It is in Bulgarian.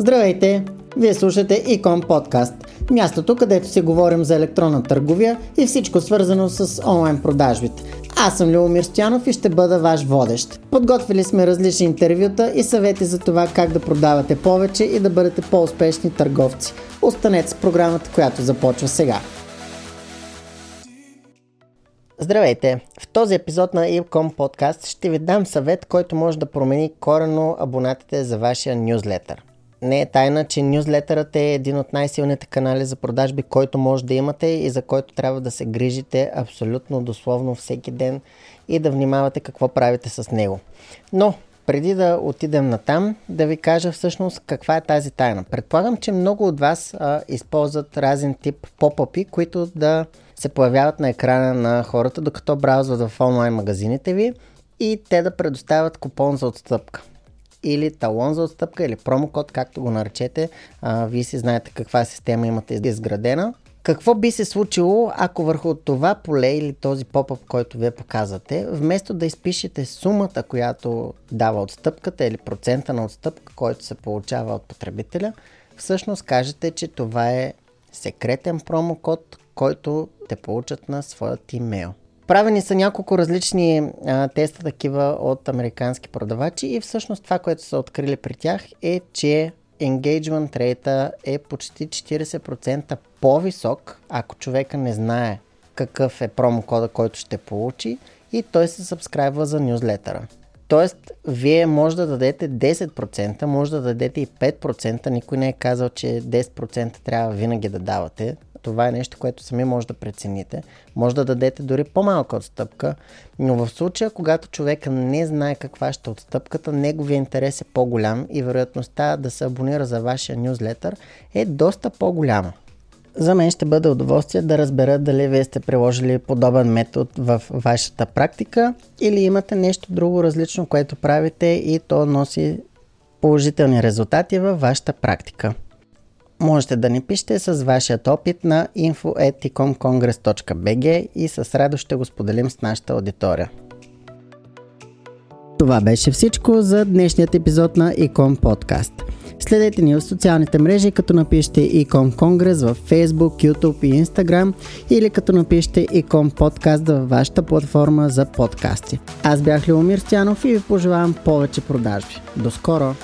Здравейте! Вие слушате Икон подкаст, мястото където си говорим за електронна търговия и всичко свързано с онлайн продажбите. Аз съм Любомир Стоянов и ще бъда ваш водещ. Подготвили сме различни интервюта и съвети за това как да продавате повече и да бъдете по-успешни търговци. Останете с програмата, която започва сега. Здравейте! В този епизод на Ecom подкаст ще ви дам съвет, който може да промени корено абонатите за вашия нюзлетър. Не е тайна, че нюзлетърът е един от най-силните канали за продажби, който може да имате и за който трябва да се грижите абсолютно дословно всеки ден и да внимавате какво правите с него. Но преди да отидем на там, да ви кажа всъщност каква е тази тайна. Предполагам, че много от вас а, използват разен тип поп-апи, които да се появяват на екрана на хората, докато браузват в онлайн магазините ви и те да предоставят купон за отстъпка или талон за отстъпка или промокод, както го наречете. А, вие си знаете каква система имате изградена. Какво би се случило, ако върху това поле или този попъп, който вие показвате, вместо да изпишете сумата, която дава отстъпката или процента на отстъпка, който се получава от потребителя, всъщност кажете, че това е секретен промокод, който те получат на своят имейл. Правени са няколко различни а, теста такива от американски продавачи и всъщност това, което са открили при тях е, че engagement rate е почти 40% по-висок, ако човека не знае какъв е промокода, който ще получи и той се сабскрайбва за нюзлетъра. Тоест, вие може да дадете 10%, може да дадете и 5%, никой не е казал, че 10% трябва винаги да давате. Това е нещо, което сами може да прецените. Може да дадете дори по-малка отстъпка, но в случая, когато човек не знае каква ще е отстъпката, неговия интерес е по-голям и вероятността да се абонира за вашия нюзлетър е доста по-голяма. За мен ще бъде удоволствие да разбера дали вие сте приложили подобен метод в вашата практика или имате нещо друго различно, което правите и то носи положителни резултати във вашата практика. Можете да ни пишете с вашият опит на info.ecomcongress.bg и с радост ще го споделим с нашата аудитория. Това беше всичко за днешният епизод на Ecom Podcast. Следете ни в социалните мрежи, като напишете Ecom Congress в Facebook, YouTube и Instagram или като напишете Ecom Podcast във вашата платформа за подкасти. Аз бях Леомир Стянов и ви пожелавам повече продажби. До скоро!